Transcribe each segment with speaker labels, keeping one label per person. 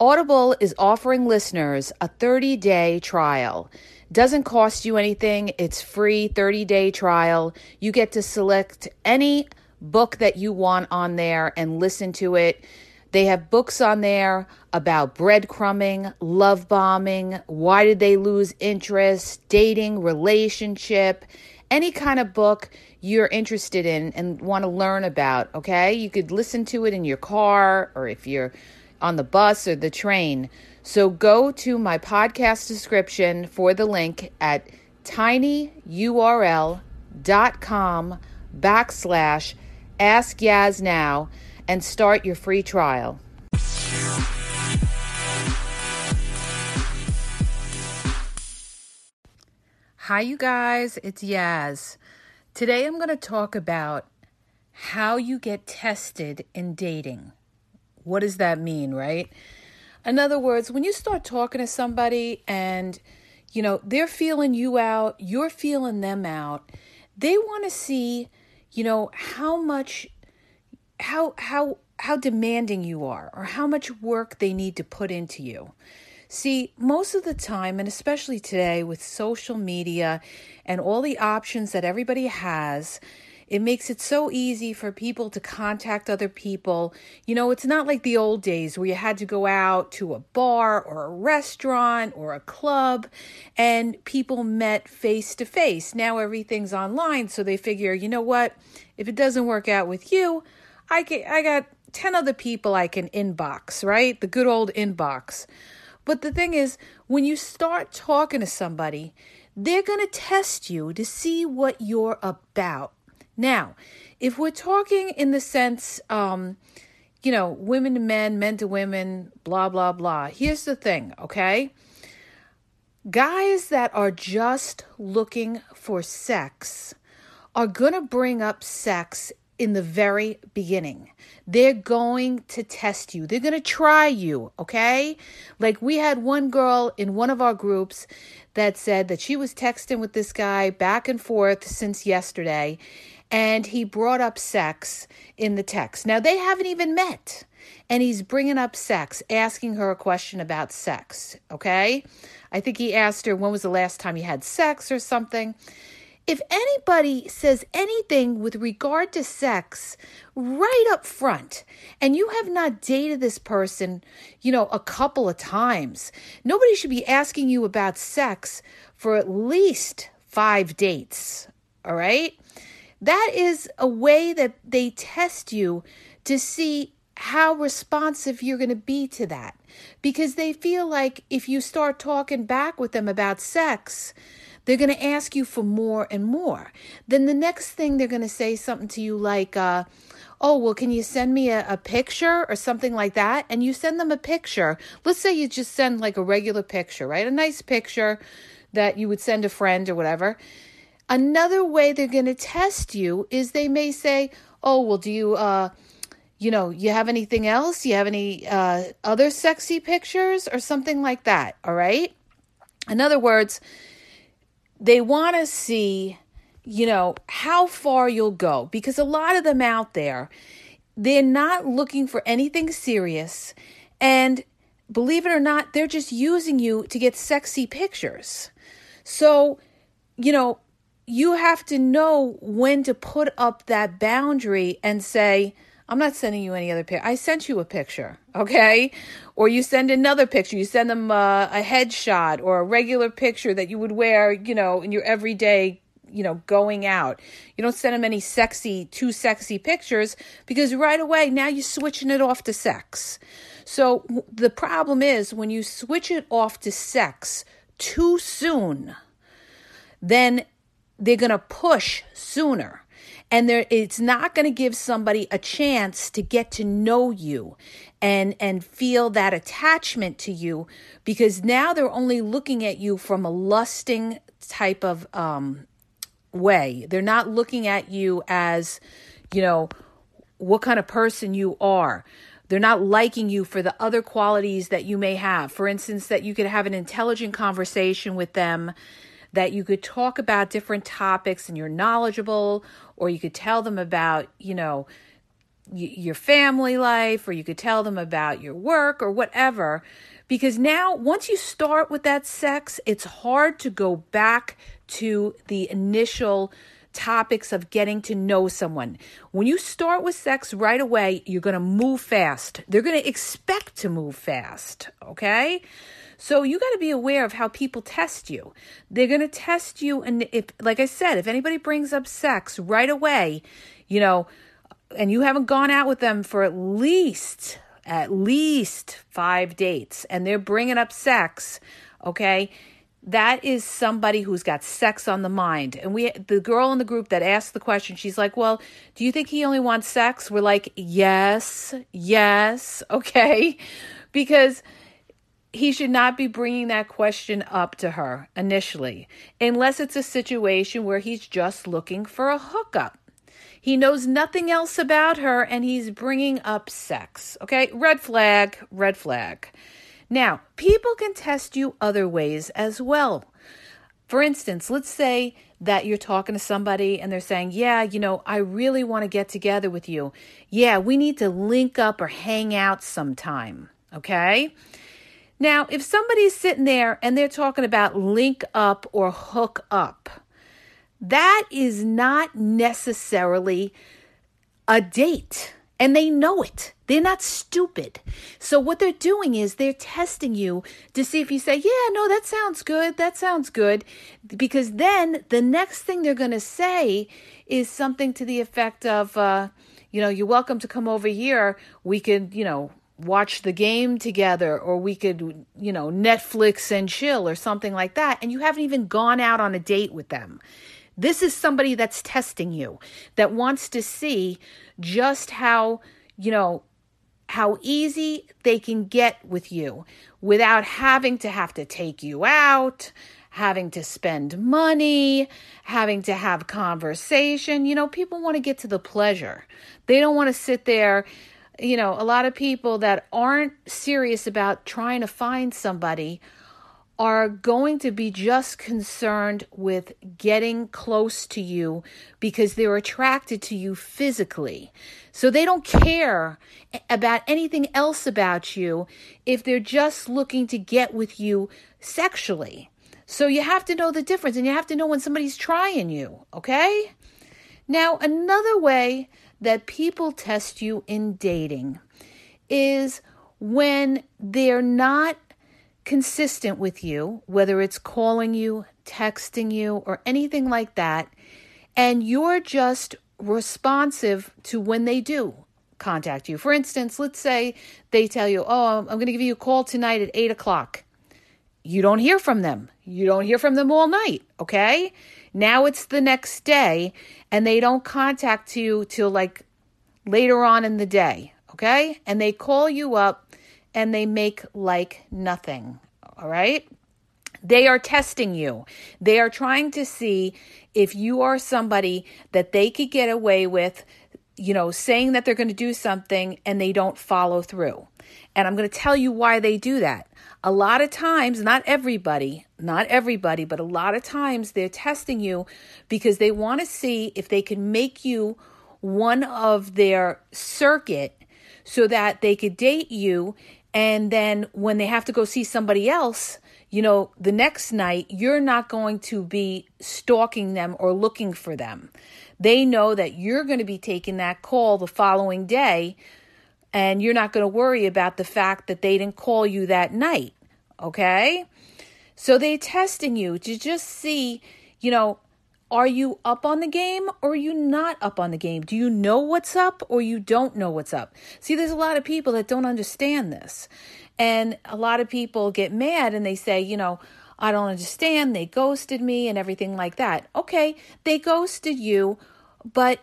Speaker 1: Audible is offering listeners a 30-day trial. Doesn't cost you anything. It's free 30-day trial. You get to select any book that you want on there and listen to it. They have books on there about breadcrumbing, love bombing, why did they lose interest, dating, relationship, any kind of book you're interested in and want to learn about, okay? You could listen to it in your car or if you're on the bus or the train. So go to my podcast description for the link at tinyurl.com backslash ask Yaz now and start your free trial. Hi, you guys, it's Yaz. Today I'm going to talk about how you get tested in dating. What does that mean, right? In other words, when you start talking to somebody and you know, they're feeling you out, you're feeling them out, they want to see, you know, how much how how how demanding you are or how much work they need to put into you. See, most of the time, and especially today with social media and all the options that everybody has, it makes it so easy for people to contact other people. You know, it's not like the old days where you had to go out to a bar or a restaurant or a club and people met face to face. Now everything's online, so they figure, you know what? If it doesn't work out with you, I get, I got 10 other people I can inbox, right? The good old inbox. But the thing is, when you start talking to somebody, they're going to test you to see what you're about. Now, if we're talking in the sense, um, you know, women to men, men to women, blah, blah, blah, here's the thing, okay? Guys that are just looking for sex are going to bring up sex in the very beginning. They're going to test you. They're going to try you, okay? Like we had one girl in one of our groups that said that she was texting with this guy back and forth since yesterday and he brought up sex in the text. Now, they haven't even met, and he's bringing up sex, asking her a question about sex, okay? I think he asked her, when was the last time you had sex or something? If anybody says anything with regard to sex right up front, and you have not dated this person, you know, a couple of times, nobody should be asking you about sex for at least five dates, all right? That is a way that they test you to see how responsive you're going to be to that. Because they feel like if you start talking back with them about sex, they're going to ask you for more and more. Then the next thing they're going to say something to you like, uh, oh, well, can you send me a, a, picture or something like that? And you send them a picture. Let's say you just send like a regular picture, right? A nice picture that you would send a friend or whatever. Another way they're going to test you is they may say, "Oh, well, do you uh you know, you have anything else? You have any uh other sexy pictures or something like that?" All right? In other words, they want to see, you know, how far you'll go because a lot of them out there, they're not looking for anything serious and believe it or not, they're just using you to get sexy pictures. So, you know, you have to know when to put up that boundary and say, I'm not sending you any other picture. I sent you a picture, okay? Or you send another picture. You send them uh, a headshot or a regular picture that you would wear, you know, in your everyday, you know, going out. You don't send them any sexy, too sexy pictures because right away now you're switching it off to sex. So the problem is when you switch it off to sex too soon, then they're going to push sooner. And there it's not going to give somebody a chance to get to know you and and feel that attachment to you because now they're only looking at you from a lusting type of um way. They're not looking at you as you know what kind of person you are. They're not liking you for the other qualities that you may have. For instance that you could have an intelligent conversation with them that you could talk about different topics and you're knowledgeable, or you could tell them about, you know, y- your family life, or you could tell them about your work or whatever. Because now, once you start with that sex, it's hard to go back to the initial topics of getting to know someone. When you start with sex right away, you're going to move fast. They're going to expect to move fast, okay? So you got to be aware of how people test you. They're going to test you. And if, like I said, if anybody brings up sex right away, you know, and you haven't gone out with them for at least, at least five dates, and they're bringing up sex, okay? that is somebody who's got sex on the mind. And we, the girl in the group that asked the question, she's like, Well, do you think he only wants sex? We're like, Yes, yes, okay. Because he should not be bringing that question up to her initially, unless it's a situation where he's just looking for a hookup. He knows nothing else about her and he's bringing up sex. Okay, red flag, red flag. Now, people can test you other ways as well. For instance, let's say that you're talking to somebody and they're saying, Yeah, you know, I really want to get together with you. Yeah, we need to link up or hang out sometime. Okay. Now, if somebody's sitting there and they're talking about link up or hook up, that is not necessarily a date. And they know it. They're not stupid. So, what they're doing is they're testing you to see if you say, Yeah, no, that sounds good. That sounds good. Because then the next thing they're going to say is something to the effect of, uh, you know, you're welcome to come over here. We can, you know, watch the game together or we could, you know, Netflix and chill or something like that. And you haven't even gone out on a date with them. This is somebody that's testing you, that wants to see just how, you know, how easy they can get with you without having to have to take you out, having to spend money, having to have conversation. You know, people want to get to the pleasure. They don't want to sit there you know, a lot of people that aren't serious about trying to find somebody are going to be just concerned with getting close to you because they're attracted to you physically. So they don't care about anything else about you if they're just looking to get with you sexually. So you have to know the difference and you have to know when somebody's trying you, okay? Now, another way that people test you in dating is when they're not consistent with you, whether it's calling you, texting you, or anything like that, and you're just responsive to when they do contact you. For instance, let's say they tell you, Oh, I'm going to give you a call tonight at eight o'clock. You don't hear from them. You don't hear from them all night, okay? Now it's the next day and they don't contact you till like later on in the day, okay? And they call you up and they make like nothing, all right? They are testing you. They are trying to see if you are somebody that they could get away with, you know, saying that they're going to do something and they don't follow through. And I'm going to tell you why they do that. A lot of times, not everybody, not everybody, but a lot of times they're testing you because they want to see if they can make you one of their circuit so that they could date you And then when they have to go see somebody else, you know, the next night, you're not going to be stalking them or looking for them. They know that you're going to be taking that call the following day, and you're not going to worry about the fact that they didn't call you that night. Okay? So they're testing you to just see, you know, are you up on the game or are you not up on the game? Do you know what's up or you don't know what's up? See, there's a lot of people that don't understand this. And a lot of people get mad and they say, you know, I don't understand. They ghosted me and everything like that. Okay, they ghosted you, but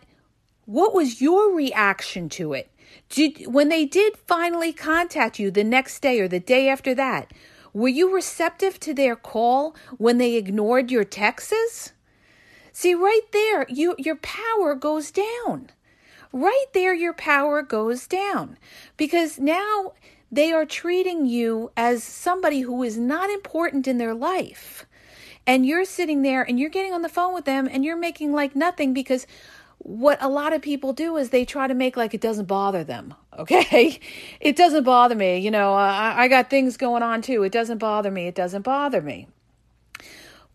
Speaker 1: what was your reaction to it? Did, when they did finally contact you the next day or the day after that, were you receptive to their call when they ignored your texts? See, right there, you, your power goes down. Right there, your power goes down because now they are treating you as somebody who is not important in their life. And you're sitting there and you're getting on the phone with them and you're making like nothing because what a lot of people do is they try to make like it doesn't bother them. Okay. It doesn't bother me. You know, I, I got things going on too. It doesn't bother me. It doesn't bother me.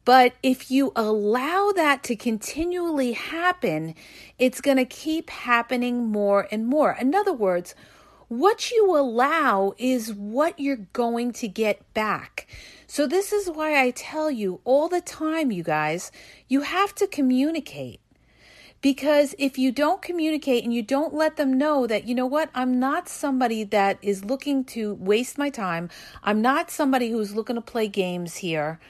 Speaker 1: But if you allow that to continually happen, it's going to keep happening more and more. In other words, what you allow is what you're going to get back. So, this is why I tell you all the time, you guys, you have to communicate. Because if you don't communicate and you don't let them know that, you know what, I'm not somebody that is looking to waste my time, I'm not somebody who's looking to play games here.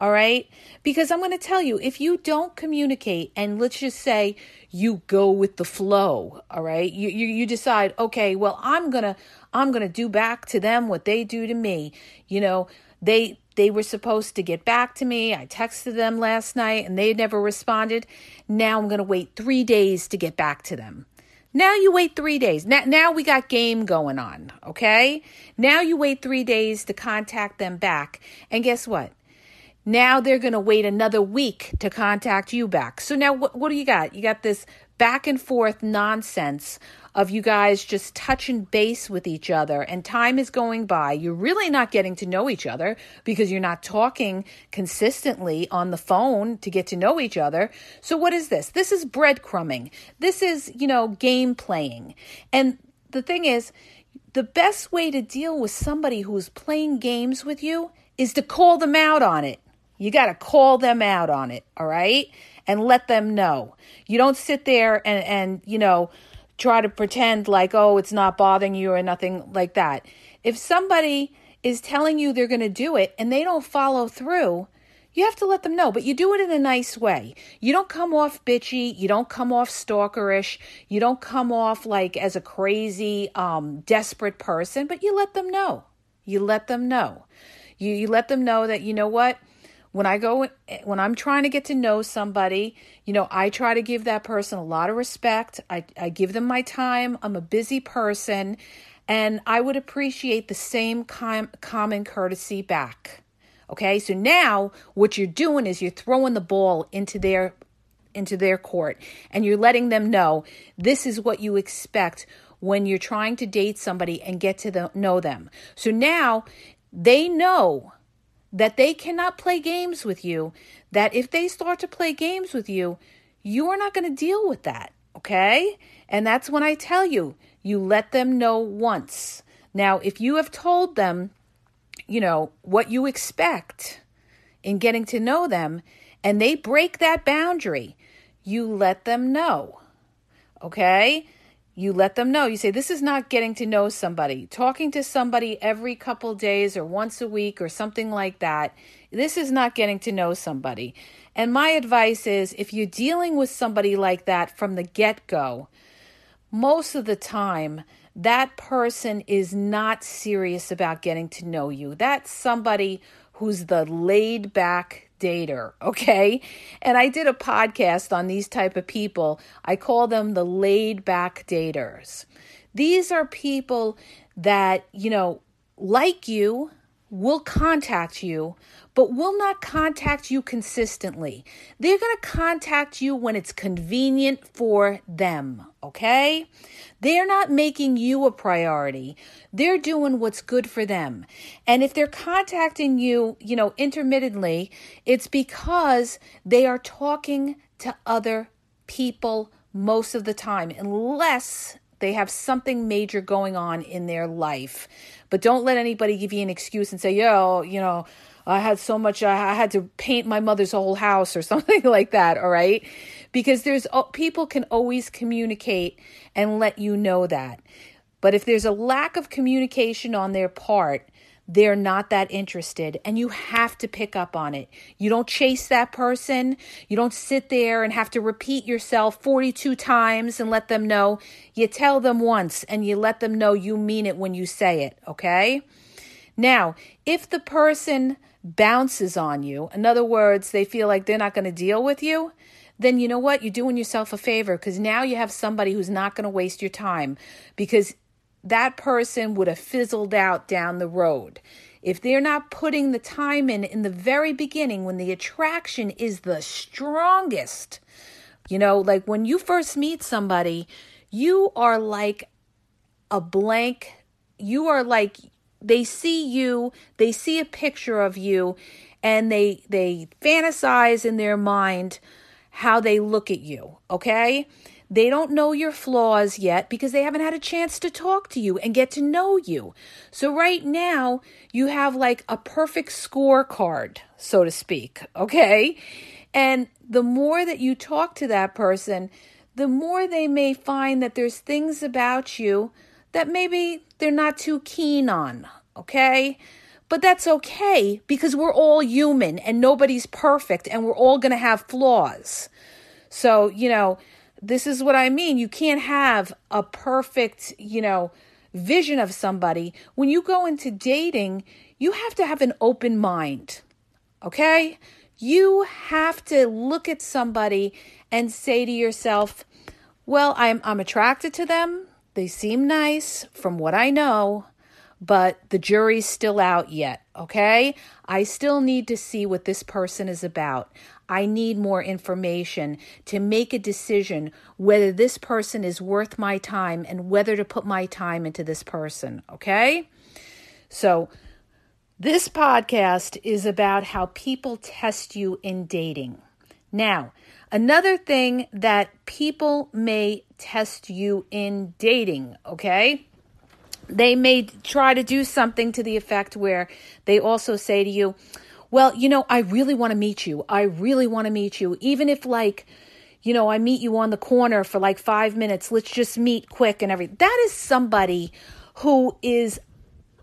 Speaker 1: All right. Because I'm going to tell you, if you don't communicate and let's just say you go with the flow, all right, you, you, you decide, okay, well, I'm going to, I'm going to do back to them what they do to me. You know, they, they were supposed to get back to me. I texted them last night and they never responded. Now I'm going to wait three days to get back to them. Now you wait three days. Now, now we got game going on, okay? Now you wait three days to contact them back. And guess what? Now they're going to wait another week to contact you back. So now what, what do you got? You got this back and forth nonsense of you guys just touching base with each other and time is going by. You're really not getting to know each other because you're not talking consistently on the phone to get to know each other. So what is this? This is breadcrumbing. This is, you know, game playing. And the thing is, the best way to deal with somebody who's playing games with you is to call them out on it. You got to call them out on it, all right? And let them know. You don't sit there and, and, you know, try to pretend like, oh, it's not bothering you or nothing like that. If somebody is telling you they're going to do it and they don't follow through, you have to let them know, but you do it in a nice way. You don't come off bitchy. You don't come off stalkerish. You don't come off like as a crazy, um, desperate person, but you let them know. You let them know. You, you let them know that, you know what? When I go when I'm trying to get to know somebody, you know, I try to give that person a lot of respect. I, I give them my time. I'm a busy person, and I would appreciate the same com- common courtesy back. Okay, so now what you're doing is you're throwing the ball into their into their court, and you're letting them know this is what you expect when you're trying to date somebody and get to the, know them. So now they know that they cannot play games with you, that if they start to play games with you, you are not going to deal with that. Okay. And that's when I tell you, you let them know once. Now, if you have told them, you know, what you expect in getting to know them, and they break that boundary, you let them know. Okay? You let them know. You say, This is not getting to know somebody. Talking to somebody every couple days or once a week or something like that, this is not getting to know somebody. And my advice is if you're dealing with somebody like that from the get go, most of the time, that person is not serious about getting to know you. That's somebody who's the laid back dater okay? And i did a podcast on these type of people. I call them the laid back daters. These are people that you know like you will contact you, but will not contact you consistently. They're going to contact you when it's convenient for them, okay? They're not making you a priority. They're doing what's good for them. And if they're contacting you, you know, intermittently, it's because they are talking to other people most of the time, unless they have something major going on in their life. But don't let anybody give you an excuse and say, yo, you know, I had so much, I had to paint my mother's whole house or something like that. All right. Because there's oh, people can always communicate and let you know that. But if there's a lack of communication on their part, they're not that interested and you have to pick up on it. You don't chase that person. You don't sit there and have to repeat yourself 42 times and let them know. You tell them once and you let them know you mean it when you say it, okay? Now, if the person bounces on you, in other words, they feel like they're not going to deal with you, then you know what? You're doing yourself a favor because now you have somebody who's not going to waste your time because that person would have fizzled out down the road. If they're not putting the time in in the very beginning when the attraction is the strongest, you know, like when you first meet somebody, you are like a blank, you are like they see you, they see a picture of you and they they fantasize in their mind how they look at you, okay? They don't know your flaws yet because they haven't had a chance to talk to you and get to know you. So, right now, you have like a perfect scorecard, so to speak, okay? And the more that you talk to that person, the more they may find that there's things about you that maybe they're not too keen on, okay? But that's okay because we're all human and nobody's perfect and we're all going to have flaws. So, you know, this is what I mean. You can't have a perfect, you know, vision of somebody. When you go into dating, you have to have an open mind. Okay? You have to look at somebody and say to yourself, well, I'm I'm attracted to them. They seem nice from what I know, but the jury's still out yet, okay? I still need to see what this person is about. I need more information to make a decision whether this person is worth my time and whether to put my time into this person. Okay? So, this podcast is about how people test you in dating. Now, another thing that people may test you in dating, okay? They may try to do something to the effect where they also say to you, well, you know, I really want to meet you. I really want to meet you. Even if, like, you know, I meet you on the corner for like five minutes, let's just meet quick and everything. That is somebody who is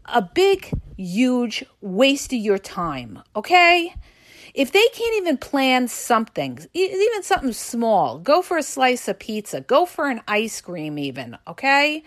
Speaker 1: a big, huge waste of your time, okay? If they can't even plan something, even something small, go for a slice of pizza, go for an ice cream, even, okay?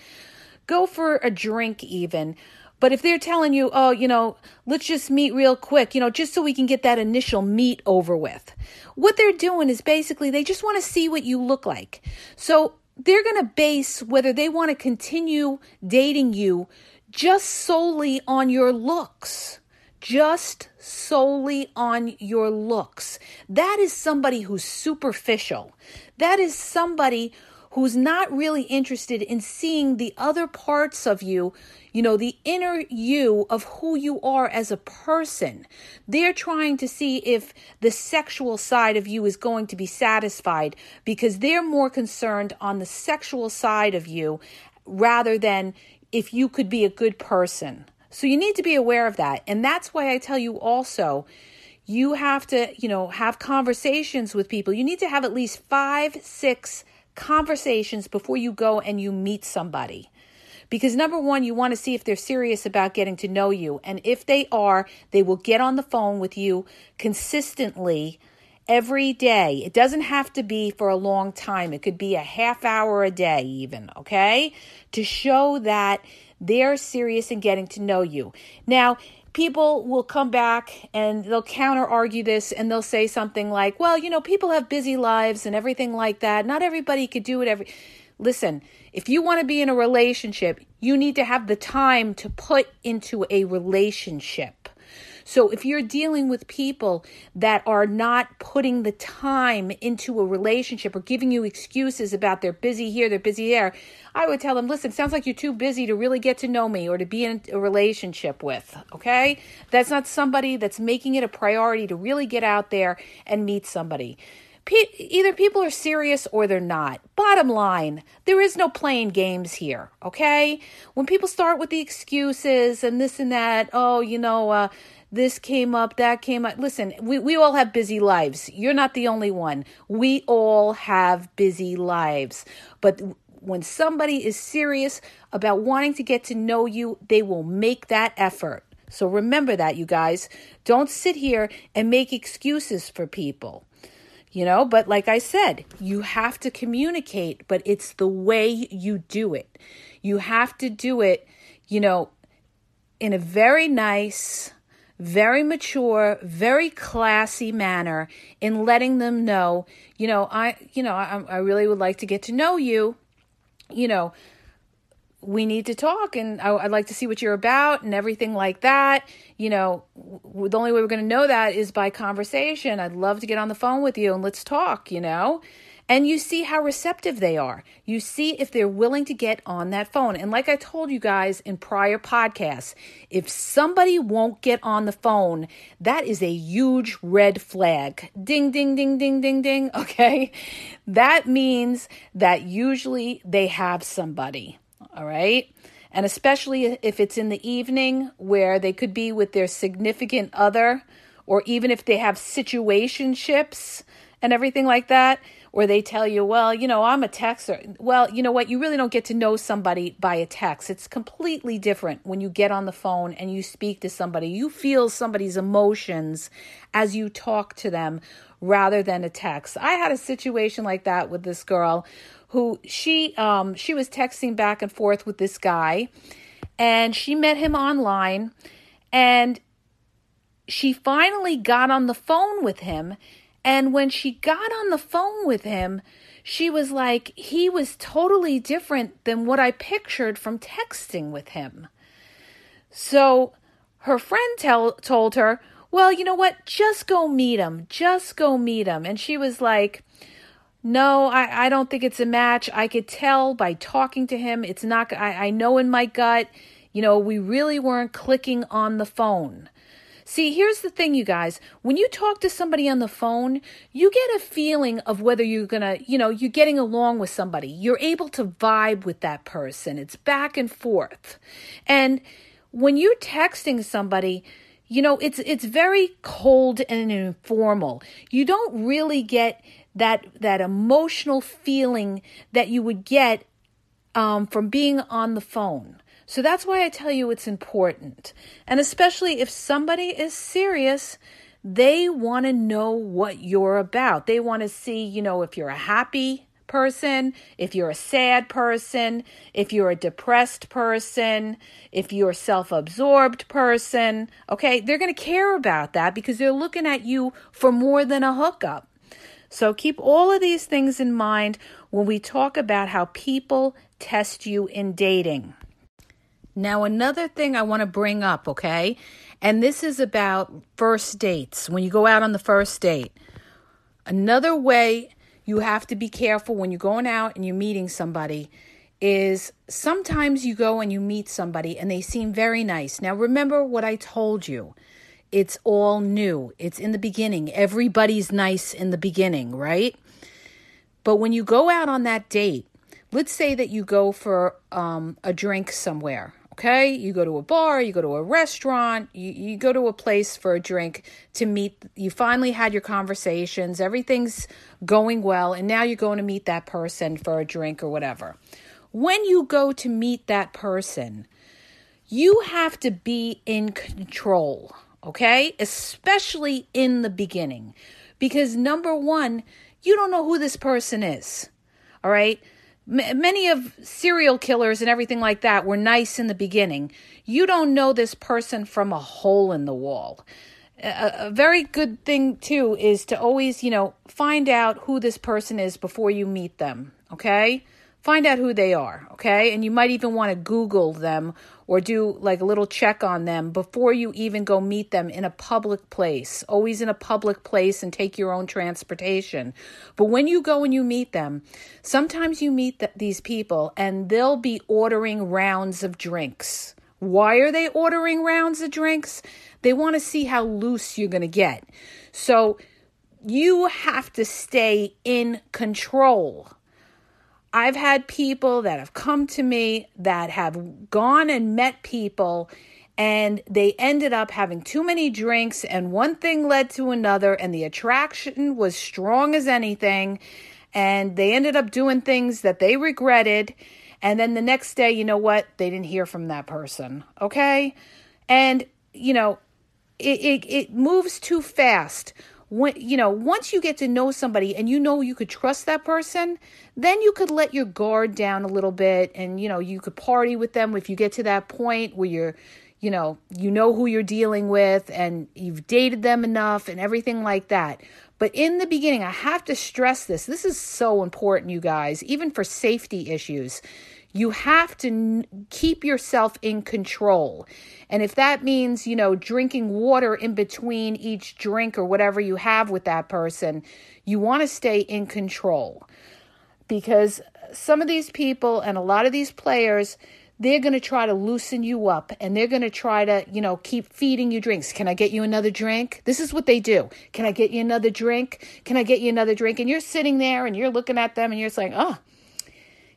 Speaker 1: Go for a drink, even. But if they're telling you, oh, you know, let's just meet real quick, you know, just so we can get that initial meet over with, what they're doing is basically they just want to see what you look like. So they're going to base whether they want to continue dating you just solely on your looks. Just solely on your looks. That is somebody who's superficial. That is somebody who's not really interested in seeing the other parts of you, you know, the inner you of who you are as a person. They're trying to see if the sexual side of you is going to be satisfied because they're more concerned on the sexual side of you rather than if you could be a good person. So you need to be aware of that. And that's why I tell you also you have to, you know, have conversations with people. You need to have at least five, six conversations before you go and you meet somebody. Because number one, you want to see if they're serious about getting to know you. And if they are, they will get on the phone with you consistently every day. It doesn't have to be for a long time, it could be a half hour a day, even, okay? To show that they're serious in getting to know you. Now, people will come back and they'll counter argue this and they'll say something like, well, you know, people have busy lives and everything like that. Not everybody could do it every. Listen, if you want to be in a relationship, you need to have the time to put into a relationship. So if you're dealing with people that are not putting the time into a relationship or giving you excuses about they're busy here, they're busy there, I would tell them, listen, sounds like you're too busy to really get to know me or to be in a relationship with, okay? That's not somebody that's making it a priority to really get out there and meet somebody. either people are serious or they're not. Bottom line, there is no playing games here, okay? When people start with the excuses and this and that, oh, you know, uh, this came up, that came up. Listen, we, we all have busy lives. You're not the only one. We all have busy lives. But when somebody is serious about wanting to get to know you, they will make that effort. So remember that, you guys. Don't sit here and make excuses for people. You know, but like I said, you have to communicate, but it's the way you do it. You have to do it, you know, in a very nice, very mature, very classy manner in letting them know, you know, I, you know, I, I really would like to get to know you you know, we need to talk and I, would like to see what you're about and everything like that. You know, the only way we're going to know that is by conversation. I'd love to get on the phone with you and let's talk, you know. And you see how receptive they are. You see if they're willing to get on that phone. And like I told you guys in prior podcasts, if somebody won't get on the phone, that is a huge red flag. Ding, ding, ding, ding, ding, ding. Okay. That means that usually they have somebody. All right. And especially if it's in the evening where they could be with their significant other, or even if they have situationships and everything like that or they tell you, well, you know, I'm a texter. Well, you know what? You really don't get to know somebody by a text. It's completely different when you get on the phone and you speak to somebody. You feel somebody's emotions as you talk to them rather than a text. I had a situation like that with this girl who she um she was texting back and forth with this guy and she met him online and she finally got on the phone with him and when she got on the phone with him, she was like, he was totally different than what I pictured from texting with him. So her friend tell, told her, well, you know what? Just go meet him. Just go meet him. And she was like, no, I, I don't think it's a match. I could tell by talking to him. It's not, I, I know in my gut, you know, we really weren't clicking on the phone. See, here's the thing, you guys. When you talk to somebody on the phone, you get a feeling of whether you're going to, you know, you're getting along with somebody. You're able to vibe with that person. It's back and forth. And when you're texting somebody, you know, it's it's very cold and informal. You don't really get that that emotional feeling that you would get um, from being on the phone. So that's why I tell you it's important. And especially if somebody is serious, they want to know what you're about. They want to see, you know, if you're a happy person, if you're a sad person, if you're a depressed person, if you're a self absorbed person. Okay, they're going to care about that because they're looking at you for more than a hookup. So keep all of these things in mind when we talk about how people test you in dating. Now, another thing I want to bring up, okay? And this is about first dates, when you go out on the first date. Another way you have to be careful when you're going out and you're meeting somebody is sometimes you go and you meet somebody and they seem very nice. Now, remember what I told you. It's all new. It's in the beginning. Everybody's nice in the beginning, right? But when you go out on that date, let's say that you go for um, a drink somewhere Okay, you go to a bar, you go to a restaurant, you, you go to a place for a drink to meet. You finally had your conversations, everything's going well, and now you're going to meet that person for a drink or whatever. When you go to meet that person, you have to be in control, okay? Especially in the beginning. Because number one, you don't know who this person is, all right? Many of serial killers and everything like that were nice in the beginning. You don't know this person from a hole in the wall. A, a, very good thing too is to always, you know, find out who this person is before you meet them, okay? Find out who they are, okay? And you might even want to Google them or do like a little check on them before you even go meet them in a public place. Always in a public place and take your own transportation. But when you go and you meet them, sometimes you meet th- these people and they'll be ordering rounds of drinks. Why are they ordering rounds of drinks? They want to see how loose you're going to get. So you have to stay in control I've had people that have come to me that have gone and met people and they ended up having too many drinks and one thing led to another and the attraction was strong as anything and they ended up doing things that they regretted and then the next day you know what? They didn't hear from that person okay? And you know it, it, it moves too fast when you know once you get to know somebody and you know you could trust that person then you could let your guard down a little bit and you know you could party with them. If you get to that point where you're you know you know who you're dealing with and you've dated them enough and everything like that. But in the beginning i have to stress this. This is so important you guys even for safety issues you have to n- keep yourself in control. And if that means, you know, drinking water in between each drink or whatever you have with that person, you want to stay in control. Because some of these people and a lot of these players, they're going to try to loosen you up and they're going to try to, you know, keep feeding you drinks. Can I get you another drink? This is what they do. Can I get you another drink? Can I get you another drink? And you're sitting there and you're looking at them and you're saying, oh,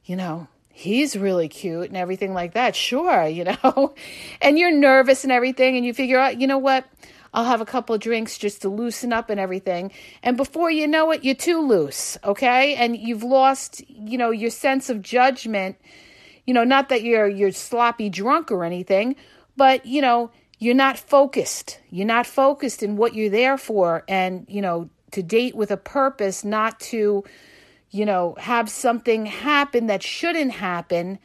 Speaker 1: you know, he's really cute and everything like that. Sure, you know. and you're nervous and everything and you figure out, you know what? I'll have a couple of drinks just to loosen up and everything. And before you know it, you're too loose, okay? And you've lost, you know, your sense of judgment. You know, not that you're you're sloppy drunk or anything, but you know, you're not focused. You're not focused in what you're there for and, you know, to date with a purpose, not to you know, have something happen that shouldn't happen,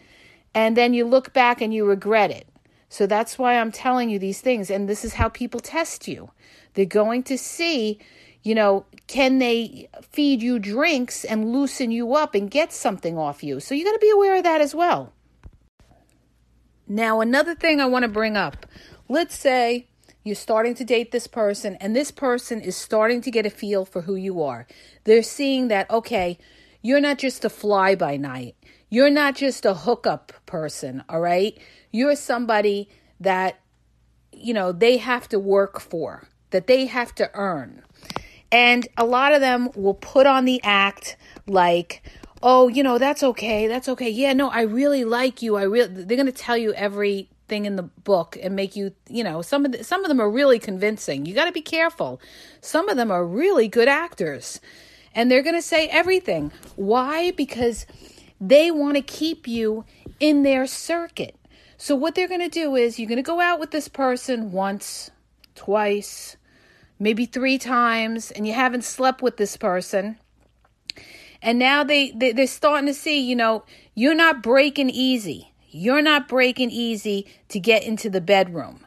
Speaker 1: and then you look back and you regret it. So that's why I'm telling you these things. And this is how people test you. They're going to see, you know, can they feed you drinks and loosen you up and get something off you? So you got to be aware of that as well. Now, another thing I want to bring up let's say you're starting to date this person, and this person is starting to get a feel for who you are. They're seeing that, okay, you're not just a fly by night. You're not just a hookup person, all right? You're somebody that, you know, they have to work for, that they have to earn. And a lot of them will put on the act like, oh, you know, that's okay. That's okay. Yeah, no, I really like you. I really, they're going to tell you everything in the book and make you, you know, some of the, some of them are really convincing. You got to be careful. Some of them are really good actors and they're going to say everything. Why? Because they want to keep you in their circuit. So, what they're going to do is you're going to go out with this person once, twice, maybe three times, and you haven't slept with this person. And now they, they, they're starting to see, you know, you're not breaking easy. You're not breaking easy to get into the bedroom.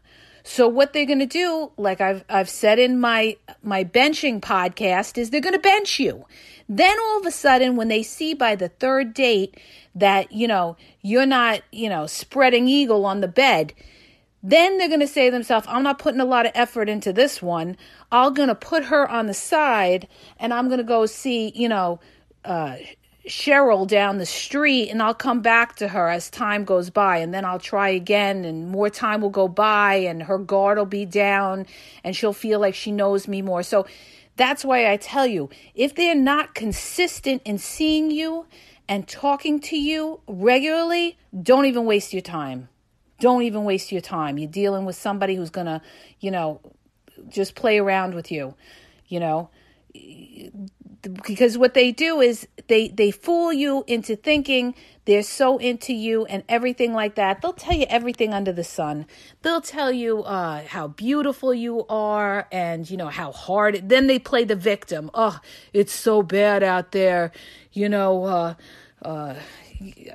Speaker 1: So what they're going to do, like I've I've said in my my benching podcast, is they're going to bench you. Then all of a sudden, when they see by the third date that you know you're not you know spreading eagle on the bed, then they're going to say to themselves, "I'm not putting a lot of effort into this one. I'm going to put her on the side, and I'm going to go see you know." Uh, Cheryl down the street and I'll come back to her as time goes by and then I'll try again and more time will go by and her guard will be down and she'll feel like she knows me more. So that's why I tell you if they're not consistent in seeing you and talking to you regularly, don't even waste your time. Don't even waste your time. You're dealing with somebody who's going to, you know, just play around with you, you know because what they do is they they fool you into thinking they're so into you and everything like that. They'll tell you everything under the sun. They'll tell you uh, how beautiful you are and you know how hard it, then they play the victim. Oh it's so bad out there. You know uh, uh,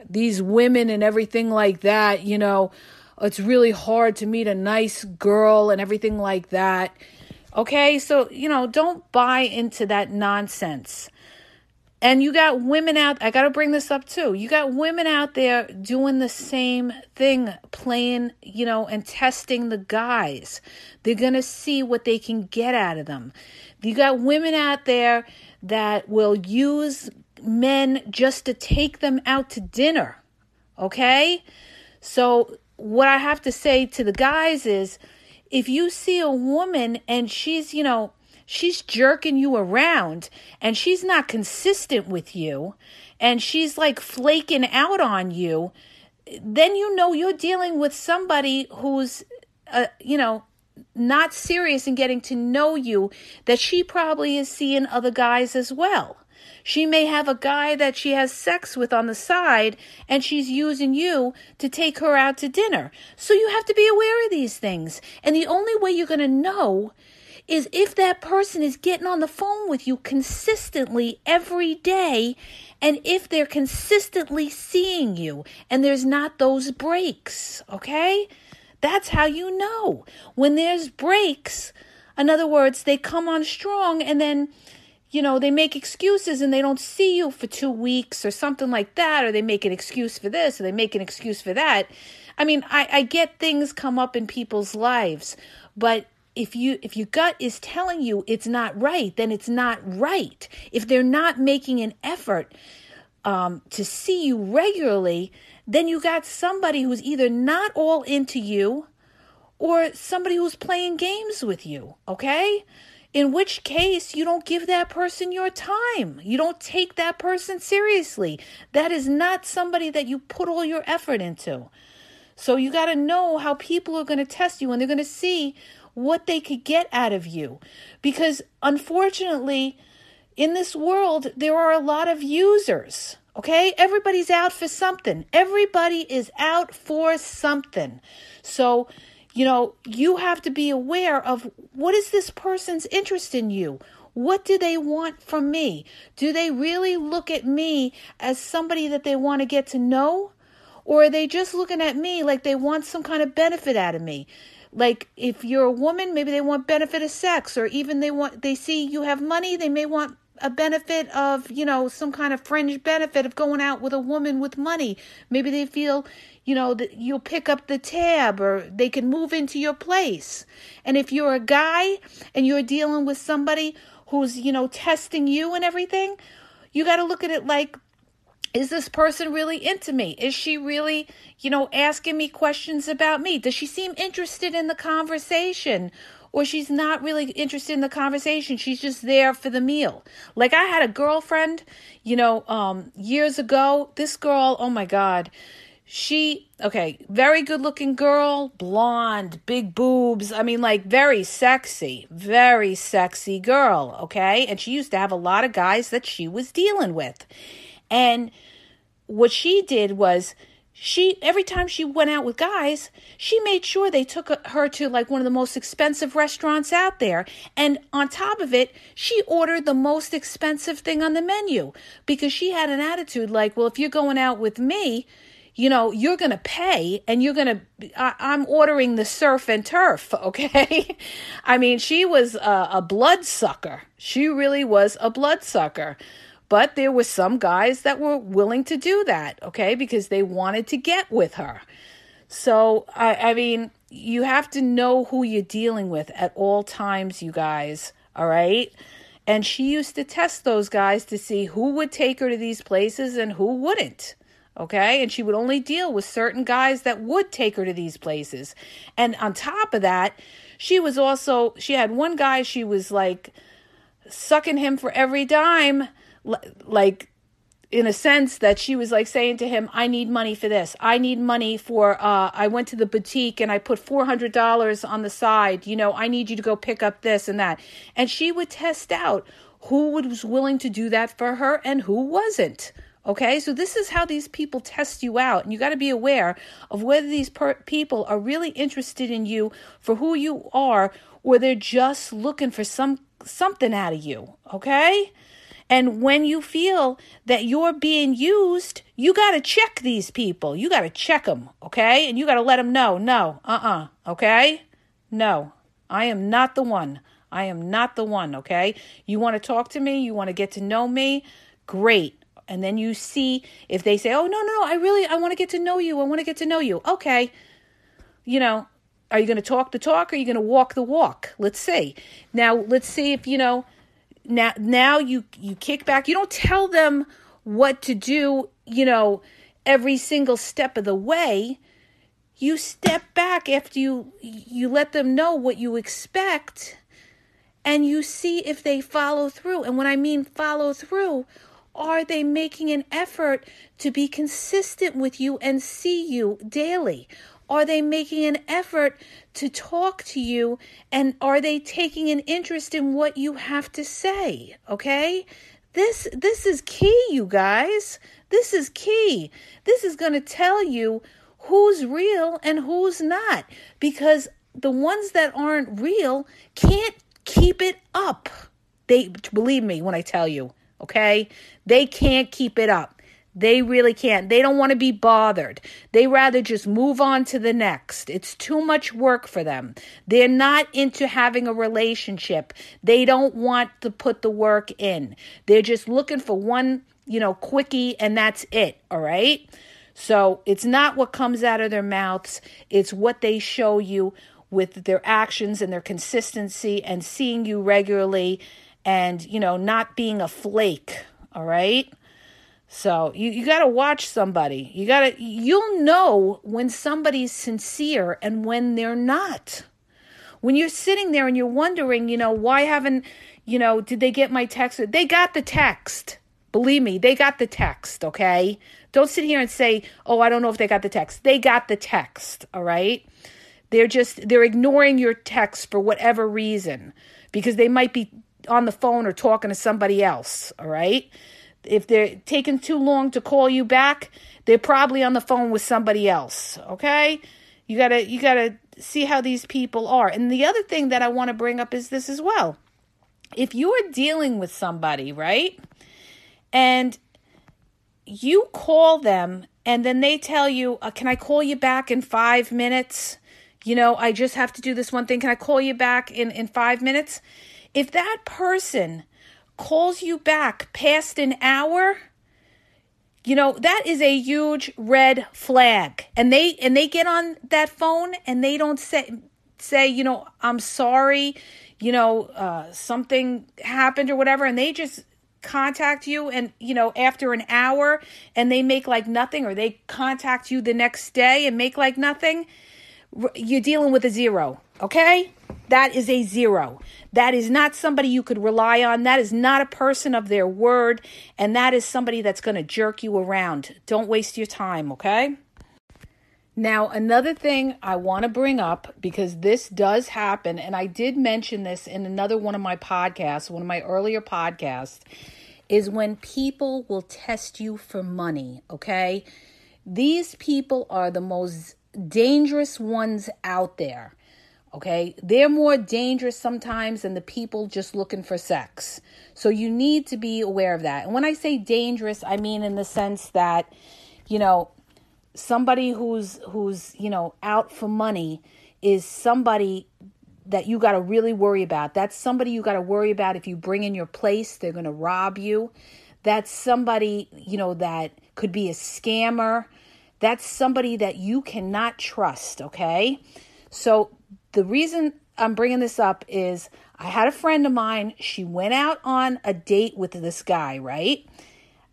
Speaker 1: these women and everything like that you know it's really hard to meet a nice girl and everything like that Okay, so, you know, don't buy into that nonsense. And you got women out, I got to bring this up too. You got women out there doing the same thing, playing, you know, and testing the guys. They're going to see what they can get out of them. You got women out there that will use men just to take them out to dinner. Okay? So, what I have to say to the guys is if you see a woman and she's, you know, she's jerking you around and she's not consistent with you and she's like flaking out on you, then you know you're dealing with somebody who's, uh, you know, not serious in getting to know you, that she probably is seeing other guys as well. She may have a guy that she has sex with on the side and she's using you to take her out to dinner. So you have to be aware of these things. And the only way you're going to know is if that person is getting on the phone with you consistently every day and if they're consistently seeing you and there's not those breaks, okay? That's how you know. When there's breaks, in other words, they come on strong and then you know, they make excuses and they don't see you for two weeks or something like that, or they make an excuse for this or they make an excuse for that. I mean, I, I get things come up in people's lives, but if you if your gut is telling you it's not right, then it's not right. If they're not making an effort um, to see you regularly, then you got somebody who's either not all into you or somebody who's playing games with you. Okay in which case you don't give that person your time. You don't take that person seriously. That is not somebody that you put all your effort into. So you got to know how people are going to test you and they're going to see what they could get out of you. Because unfortunately, in this world, there are a lot of users. Okay? Everybody's out for something. Everybody is out for something. So, you know, you have to be aware of what is this person's interest in you? What do they want from me? Do they really look at me as somebody that they want to get to know? Or are they just looking at me like they want some kind of benefit out of me? Like if you're a woman, maybe they want benefit of sex, or even they want they see you have money, they may want a benefit of, you know, some kind of fringe benefit of going out with a woman with money. Maybe they feel, you know, that you'll pick up the tab or they can move into your place. And if you're a guy and you're dealing with somebody who's, you know, testing you and everything, you got to look at it like, is this person really into me? Is she really, you know, asking me questions about me? Does she seem interested in the conversation? Or she's not really interested in the conversation. She's just there for the meal. Like I had a girlfriend, you know, um, years ago. This girl, oh my God. She, okay, very good looking girl, blonde, big boobs. I mean, like very sexy, very sexy girl, okay? And she used to have a lot of guys that she was dealing with. And what she did was, she every time she went out with guys she made sure they took her to like one of the most expensive restaurants out there. And on top of it she ordered the most expensive thing on the menu because she had an attitude like well if you're going out with me you know you're going to pay and you're going to i'm ordering the surf and turf okay? I mean she was a, a blood sucker she really was a blood sucker but there were some guys that were willing to do that, okay, because they wanted to get with her. So, I, I mean, you have to know who you're dealing with at all times, you guys, all right? And she used to test those guys to see who would take her to these places and who wouldn't. Okay. And she would only deal with certain guys that would take her to these places. And on top of that, she was also, she had one guy, she was like sucking him for every dime like in a sense that she was like saying to him i need money for this. I need money for uh i went to the boutique and i put $400 on the side. You know i need you to go pick up this and that. And she would test out who was willing to do that for her and who wasn't okay? So this is how these people test you out. And you got to be aware of whether these per- people are really interested in you for who you are or they're just looking for some something out of you okay and when you feel that you're being used, you got to check these people. You got to check them, okay? And you got to let them know, no, uh uh-uh, uh, okay? No, I am not the one. I am not the one, okay? You want to talk to me? You want to get to know me? great. And then you see if they say, "Oh, no, no, no, I really I want to get to know you. I want to get to know you." Okay. You know, are you going to talk the talk or are you going to walk the walk? Let's see. Now, let's see if, you know, now now you you kick back. You don't tell them what to do, you know, every single step of the way. You step back after you you let them know what you expect and you see if they follow through. And when I mean follow through, are they making an effort to be consistent with you and see you daily? Are they making an effort to talk to you? And are they taking an interest in what you have to say? Okay? This this is key, you guys. This is key. This is going to tell you who's real and who's not because the ones that aren't real can't keep it up. They believe me when I tell you, okay? They can't keep it up. They really can't. They don't want to be bothered. They rather just move on to the next. It's too much work for them. They're not into having a relationship. They don't want to put the work in. They're just looking for one, you know, quickie and that's it, all right? So, it's not what comes out of their mouths, it's what they show you with their actions and their consistency and seeing you regularly and, you know, not being a flake, all right? So you, you got to watch somebody. You got to, you'll know when somebody's sincere and when they're not. When you're sitting there and you're wondering, you know, why haven't, you know, did they get my text? They got the text. Believe me, they got the text, okay? Don't sit here and say, oh, I don't know if they got the text. They got the text, all right? They're just, they're ignoring your text for whatever reason because they might be on the phone or talking to somebody else, all right? If they're taking too long to call you back, they're probably on the phone with somebody else, okay? You got to you got to see how these people are. And the other thing that I want to bring up is this as well. If you are dealing with somebody, right? And you call them and then they tell you, uh, "Can I call you back in 5 minutes?" You know, I just have to do this one thing. Can I call you back in in 5 minutes? If that person calls you back past an hour, you know that is a huge red flag. And they and they get on that phone and they don't say say you know i'm sorry you know uh, something happened or whatever and they just contact you and you know after an hour and they make like nothing or they contact you the next day and make like nothing you're dealing with a zero okay that is a zero. That is not somebody you could rely on. That is not a person of their word. And that is somebody that's going to jerk you around. Don't waste your time, okay? Now, another thing I want to bring up because this does happen, and I did mention this in another one of my podcasts, one of my earlier podcasts, is when people will test you for money, okay? These people are the most dangerous ones out there. Okay, they're more dangerous sometimes than the people just looking for sex. So you need to be aware of that. And when I say dangerous, I mean in the sense that, you know, somebody who's who's, you know, out for money is somebody that you got to really worry about. That's somebody you got to worry about if you bring in your place, they're going to rob you. That's somebody, you know, that could be a scammer. That's somebody that you cannot trust, okay? So the reason I'm bringing this up is I had a friend of mine. She went out on a date with this guy, right?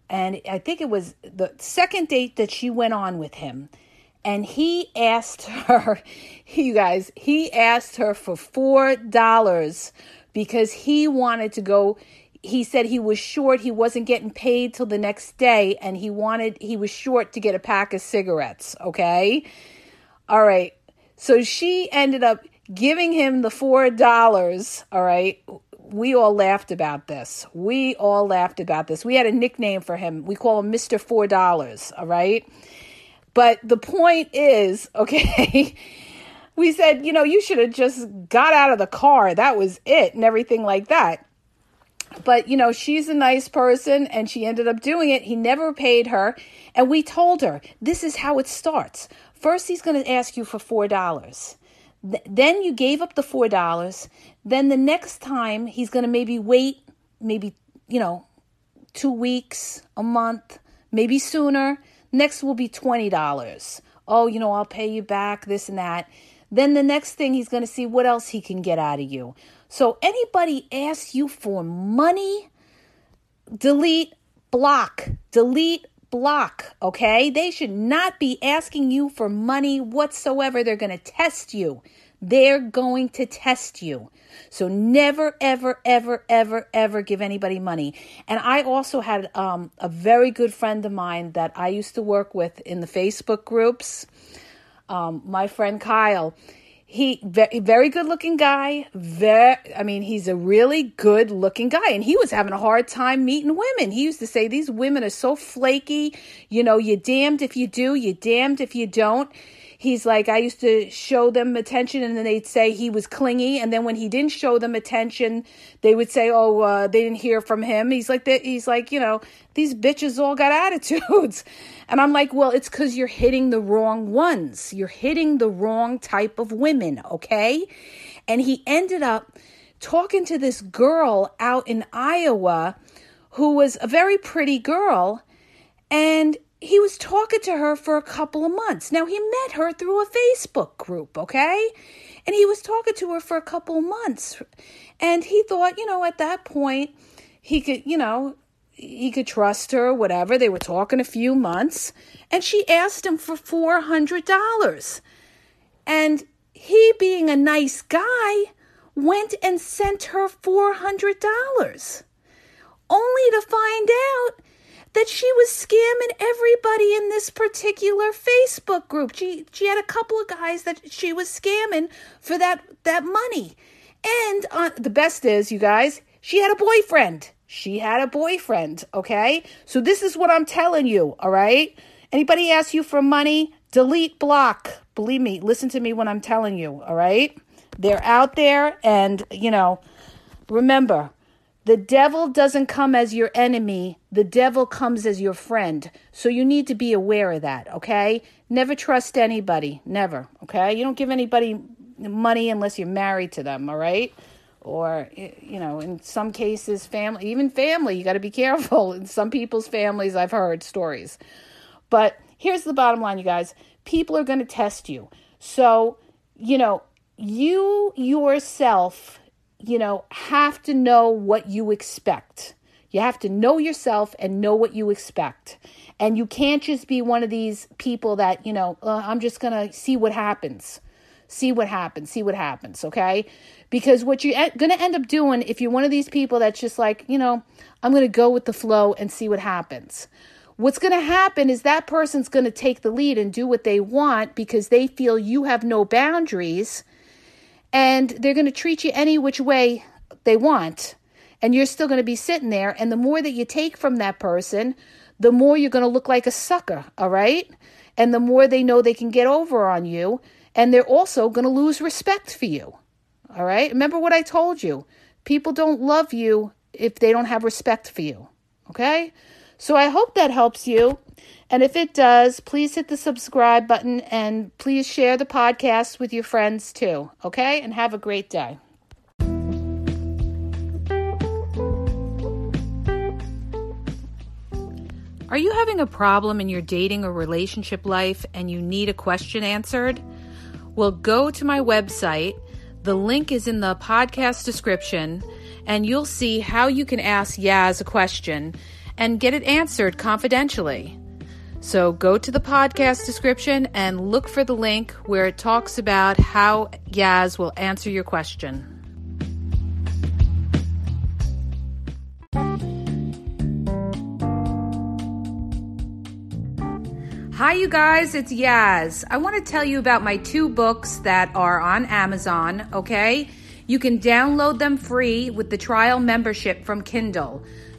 Speaker 1: And I think it was the second date that she went on with him. And he asked her, you guys, he asked her for $4 because he wanted to go. He said he was short. He wasn't getting paid till the next day. And he wanted, he was short to get a pack of cigarettes. Okay. All right. So she ended up giving him the $4, all right, we all laughed about this. We all laughed about this. We had a nickname for him. We call him Mr. $4, all right? But the point is, okay, we said, you know, you should have just got out of the car. That was it and everything like that. But, you know, she's a nice person and she ended up doing it. He never paid her. And we told her, this is how it starts. First, he's going to ask you for $4. Th- then you gave up the $4. Then the next time he's going to maybe wait maybe, you know, two weeks, a month, maybe sooner. Next will be $20. Oh, you know, I'll pay you back, this and that. Then the next thing he's going to see what else he can get out of you. So anybody asks you for money, delete, block, delete, block, okay? They should not be asking you for money whatsoever. They're going to test you. They're going to test you. So never, ever, ever, ever, ever give anybody money. And I also had um, a very good friend of mine that I used to work with in the Facebook groups. Um, my friend Kyle. He very, very good looking guy. Very, I mean, he's a really good looking guy, and he was having a hard time meeting women. He used to say these women are so flaky. You know, you're damned if you do, you're damned if you don't he's like, I used to show them attention and then they'd say he was clingy. And then when he didn't show them attention, they would say, oh, uh, they didn't hear from him. He's like, he's like, you know, these bitches all got attitudes. And I'm like, well, it's because you're hitting the wrong ones. You're hitting the wrong type of women, okay? And he ended up talking to this girl out in Iowa who was a very pretty girl. And he was talking to her for a couple of months. Now, he met her through a Facebook group, okay? And he was talking to her for a couple of months. And he thought, you know, at that point, he could, you know, he could trust her, whatever. They were talking a few months. And she asked him for $400. And he, being a nice guy, went and sent her $400. Only to find out that she was scamming everybody in this particular Facebook group. She she had a couple of guys that she was scamming for that that money. And uh, the best is, you guys, she had a boyfriend. She had a boyfriend, okay? So this is what I'm telling you, all right? Anybody asks you for money, delete block. Believe me, listen to me when I'm telling you, all right? They're out there and, you know, remember, the devil doesn't come as your enemy, the devil comes as your friend. So you need to be aware of that, okay? Never trust anybody, never, okay? You don't give anybody money unless you're married to them, all right? Or, you know, in some cases, family, even family, you got to be careful. In some people's families, I've heard stories. But here's the bottom line, you guys people are going to test you. So, you know, you yourself you know, have to know what you expect. You have to know yourself and know what you expect. And you can't just be one of these people that, you know, uh, I'm just going to see what happens. See what happens. See what happens. Okay. Because what you're going to end up doing, if you're one of these people that's just like, you know, I'm going to go with the flow and see what happens. What's going to happen is that person's going to take the lead and do what they want because they feel you have no boundaries and they're going to treat you any which way they want and you're still going to be sitting there and the more that you take from that person the more you're going to look like a sucker all right? And the more they know they can get over on you and they're also going to lose respect for you all right? Remember what i told you. People don't love you if they don't have respect for you okay? So i hope that helps you and if it does, please hit the subscribe button and please share the podcast with your friends too. Okay? And have a great day. Are you having a problem in your dating or relationship life and you need a question answered? Well, go to my website. The link is in the podcast description, and you'll see how you can ask Yaz a question and get it answered confidentially. So go to the podcast description and look for the link where it talks about how Yaz will answer your question. Hi, you guys, it's Yaz. I want to tell you about my two books that are on Amazon, okay? You can download them free with the trial membership from Kindle.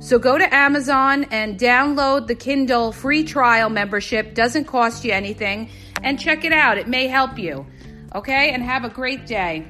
Speaker 1: So go to Amazon and download the Kindle free trial membership. Doesn't cost you anything. And check it out. It may help you. Okay? And have a great day.